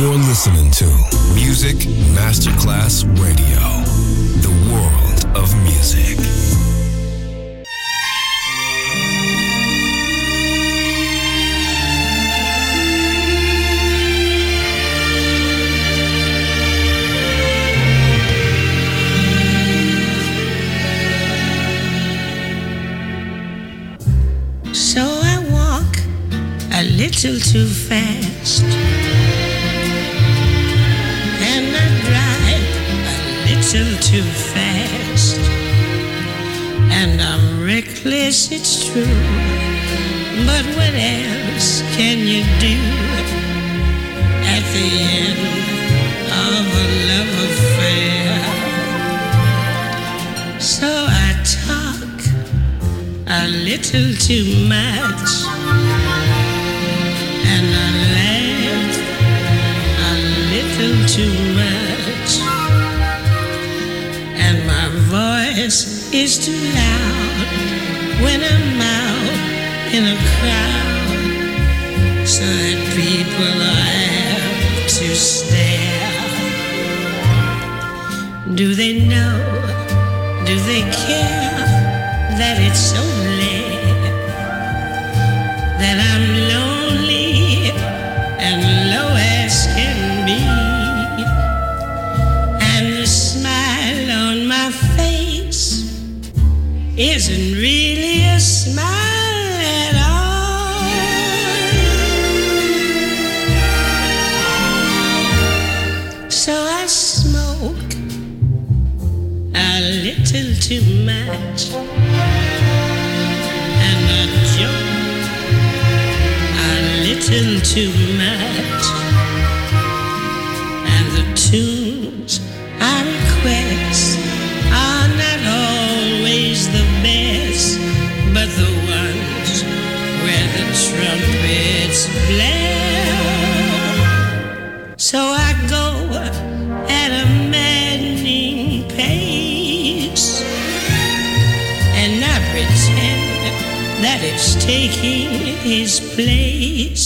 You're listening to Music Masterclass Radio, the world of music. So I walk a little too fast still too fast. And I'm reckless, it's true. But what else can you do at the end of a love affair? So I talk a little too much. And I laugh a little too much. is too loud when I'm out in a crowd so that people have to stare. Do they know? Do they care that it's so loud? Into to match, and the tunes I request are not always the best, but the ones where the trumpets blare. So I go at a maddening pace, and I pretend that it's taking his place.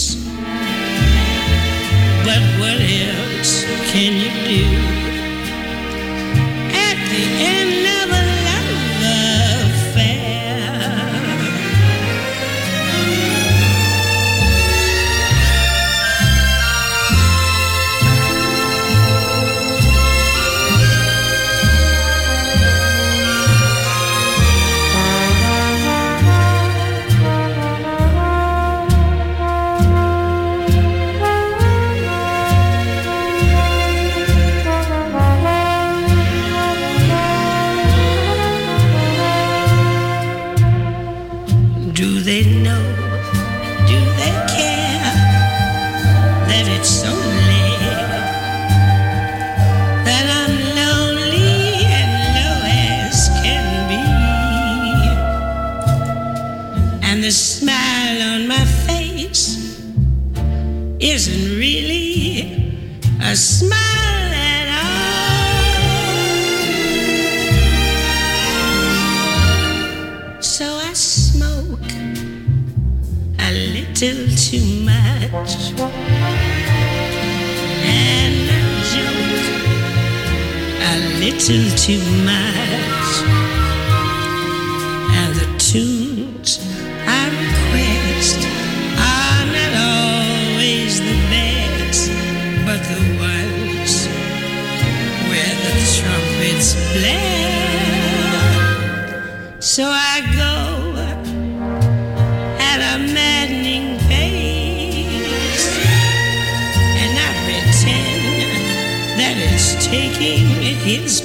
little too much. his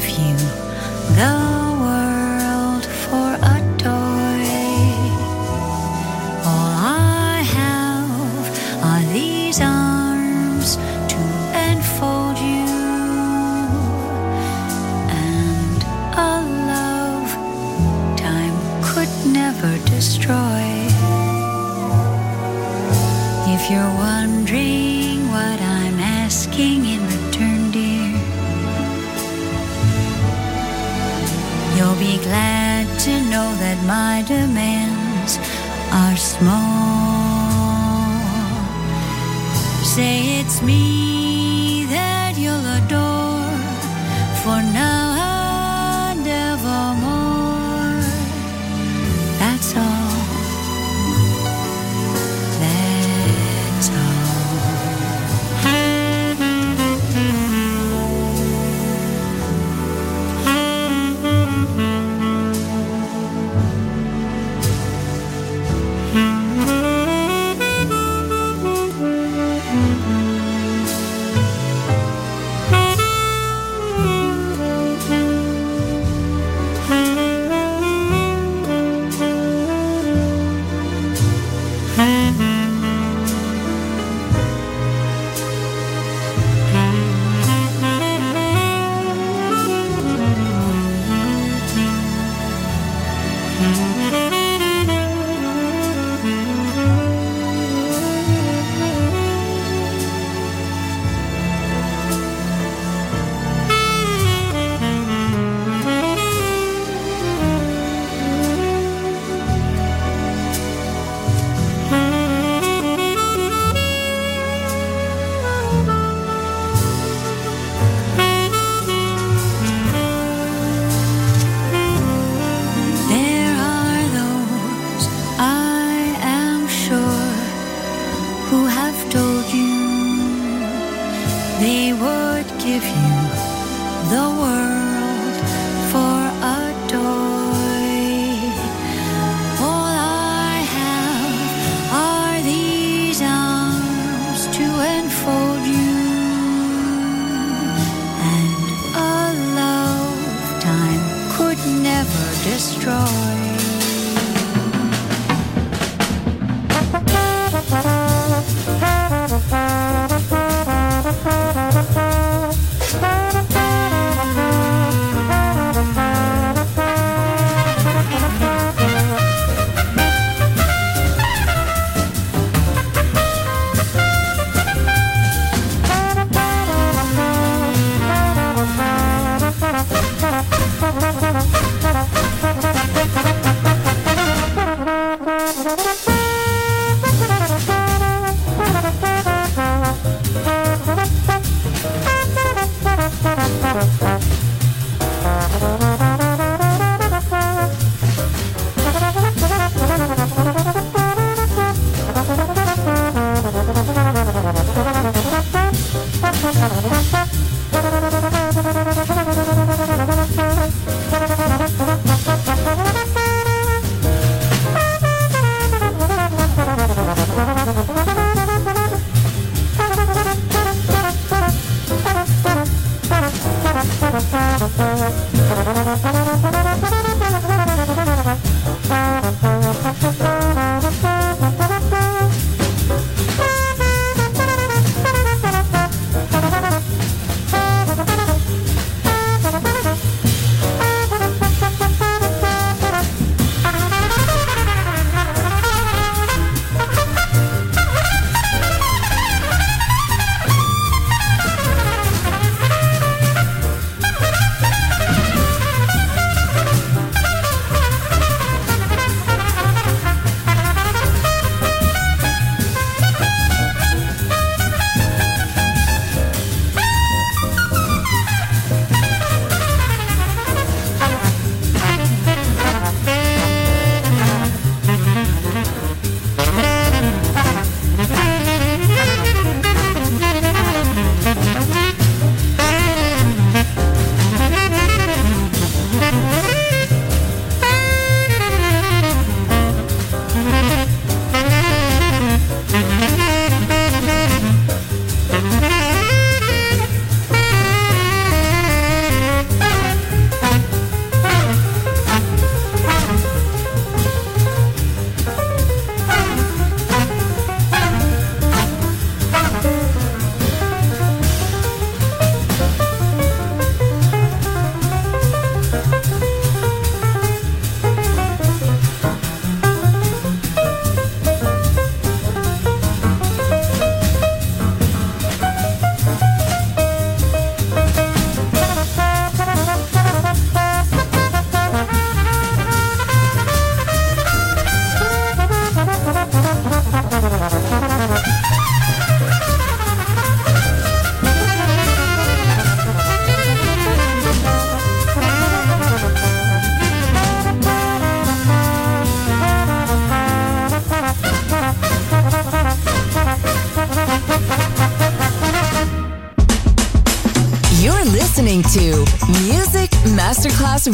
if you go.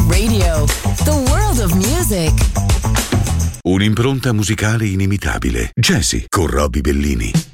Radio, the world of music. Un'impronta musicale inimitabile. Jesse con Robbie Bellini.